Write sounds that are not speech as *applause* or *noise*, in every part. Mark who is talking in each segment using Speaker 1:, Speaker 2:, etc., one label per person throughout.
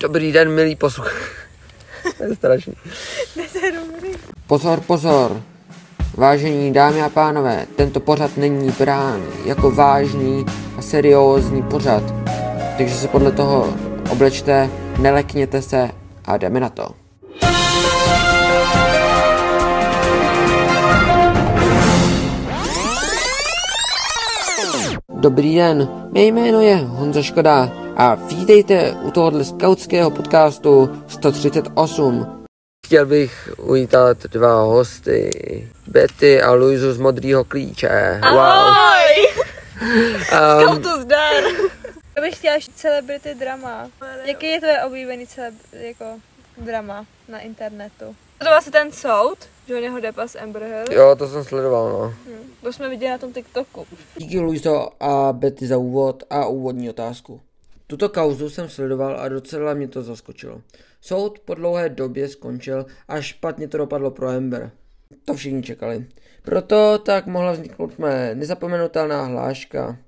Speaker 1: Dobrý den, milí posluchači. to je strašný. Pozor, pozor. Vážení dámy a pánové, tento pořad není brán jako vážný a seriózní pořad. Takže se podle toho oblečte, nelekněte se a jdeme na to. Dobrý den, mé jméno je Honza Škoda a vítejte u tohohle skautského podcastu 138. Chtěl bych uvítat dva hosty, Betty a Luizu z Modrýho klíče.
Speaker 2: Ahoj!
Speaker 1: Um, *laughs*
Speaker 2: Skautu zdar! Já bych chtěla celebrity drama. Jaký je tvoje oblíbený celeb, jako drama na internetu? To byl asi ten soud, Johnnyho Deppa z Amber Heard.
Speaker 1: jo, to jsem sledoval, no.
Speaker 2: Hm, To jsme viděli na tom TikToku.
Speaker 1: Díky Luizo a Betty za úvod a úvodní otázku. Tuto kauzu jsem sledoval a docela mě to zaskočilo. Soud po dlouhé době skončil a špatně to dopadlo pro Amber. To všichni čekali. Proto tak mohla vzniknout mé nezapomenutelná hláška.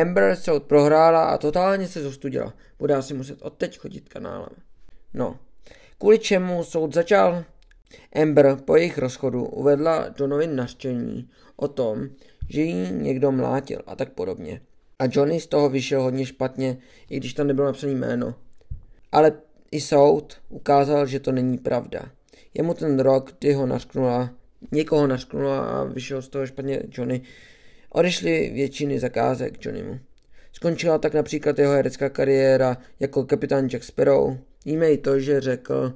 Speaker 1: Amber soud prohrála a totálně se zostudila. Bude asi muset odteď chodit kanálem. No, kvůli čemu soud začal? Amber po jejich rozchodu uvedla Johnovi nařčení o tom, že jí někdo mlátil a tak podobně. A Johnny z toho vyšel hodně špatně, i když tam nebylo napsané jméno. Ale i soud ukázal, že to není pravda. Je mu ten rok, kdy ho nařknula, někoho nařknula a vyšel z toho špatně Johnny. Odešly většiny zakázek Johnnymu. Skončila tak například jeho herecká kariéra jako kapitán Jack Sparrow. Víme i to, že řekl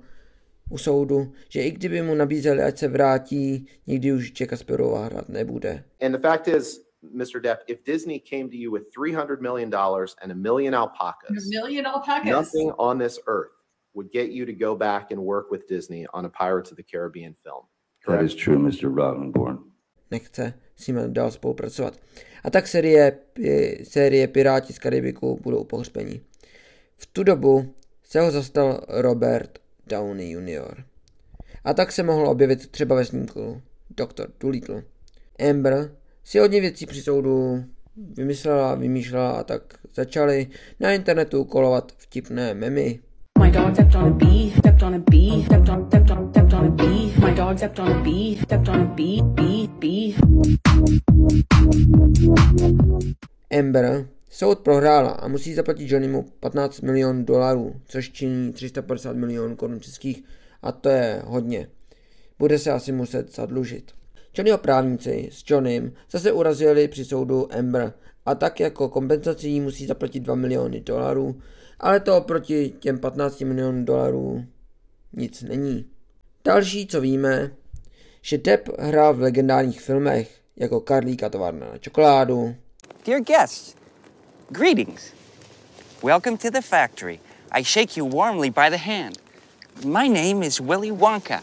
Speaker 1: u soudu, že i kdyby mu nabízeli, ať se vrátí, nikdy už Jacka Sparrowa hrát nebude.
Speaker 3: And the fact is, Mr. Depp, if Disney came to you with $300 million and a million alpacas,
Speaker 4: million alpacas.
Speaker 3: nothing on this earth would get you to go back and work with Disney on a Pirates of the Caribbean film.
Speaker 5: That is true, Mr. Roddenborn.
Speaker 1: Nechce s ním dál spolupracovat. A tak série, pi- série Piráti z Karibiku budou pohřbení. V tu dobu se ho zastal Robert Downey Jr. A tak se mohl objevit třeba ve snímku Dr. Dolittle. Amber si hodně věcí při soudu vymyslela, vymýšlela a tak začaly na internetu kolovat vtipné memy.
Speaker 4: My dog stepped on a bee, stepped on a bee, stepped on, stepped on, stepped on a bee. My dog stepped on a bee, stepped on a bee, bee, bee.
Speaker 1: Amber soud prohrála a musí zaplatit Johnnymu 15 milionů dolarů, což činí 350 milionů korun českých a to je hodně. Bude se asi muset zadlužit. Johnnyho právníci s Johnnym zase urazili při soudu Amber a tak jako kompenzaci jí musí zaplatit 2 miliony dolarů, ale to oproti těm 15 milionů dolarů nic není. Další, co víme, že Depp hrál v legendárních filmech jako Karlík a továrna na čokoládu,
Speaker 6: Dear guests, greetings. Welcome to the factory. I shake you warmly by the hand. My name is Willy Wonka.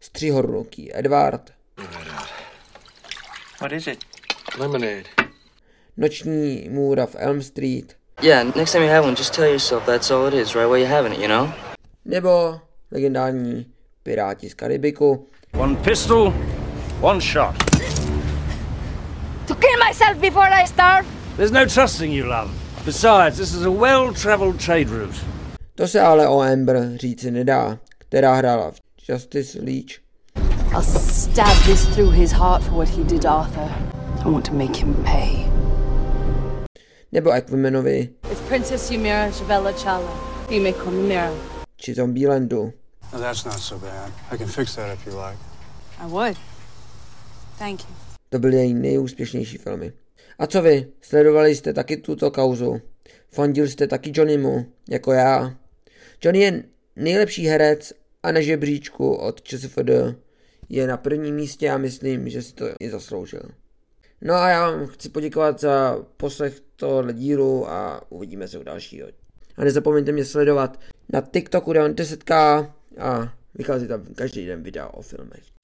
Speaker 1: Střihoruký Edward,
Speaker 6: What is it?
Speaker 7: Lemonade.
Speaker 1: Noční můra v Elm Street,
Speaker 8: Yeah, next time you have one, just tell yourself that's all it is, right where you're having it, you know?
Speaker 1: nebo legendární Piráti z Karibiku,
Speaker 9: One pistol, one shot.
Speaker 10: To kill myself before I starve?
Speaker 9: There's no trusting you, love. Besides, this is a well traveled trade route.
Speaker 1: to se ale o Amber říci nedá, která hrála v Justice League,
Speaker 11: I'll stab this through his heart for what he did, Arthur. I want to make him pay.
Speaker 1: nebo Aquamanovi,
Speaker 11: It's Princess Ymira Javella Chala. You may call me Mira.
Speaker 1: či Zombielandu.
Speaker 7: Oh, that's not so bad. I can fix that if you like.
Speaker 11: I would. Thank you.
Speaker 1: To byly její nejúspěšnější filmy. A co vy? Sledovali jste taky tuto kauzu? Fandil jste taky Johnnymu, jako já? Johnny je nejlepší herec a na žebříčku od ČSFD je na prvním místě a myslím, že si to i zasloužil. No a já vám chci poděkovat za poslech tohohle dílu a uvidíme se u dalšího. A nezapomeňte mě sledovat na TikToku, kde mám 10k a vychází tam každý den videa o filmech.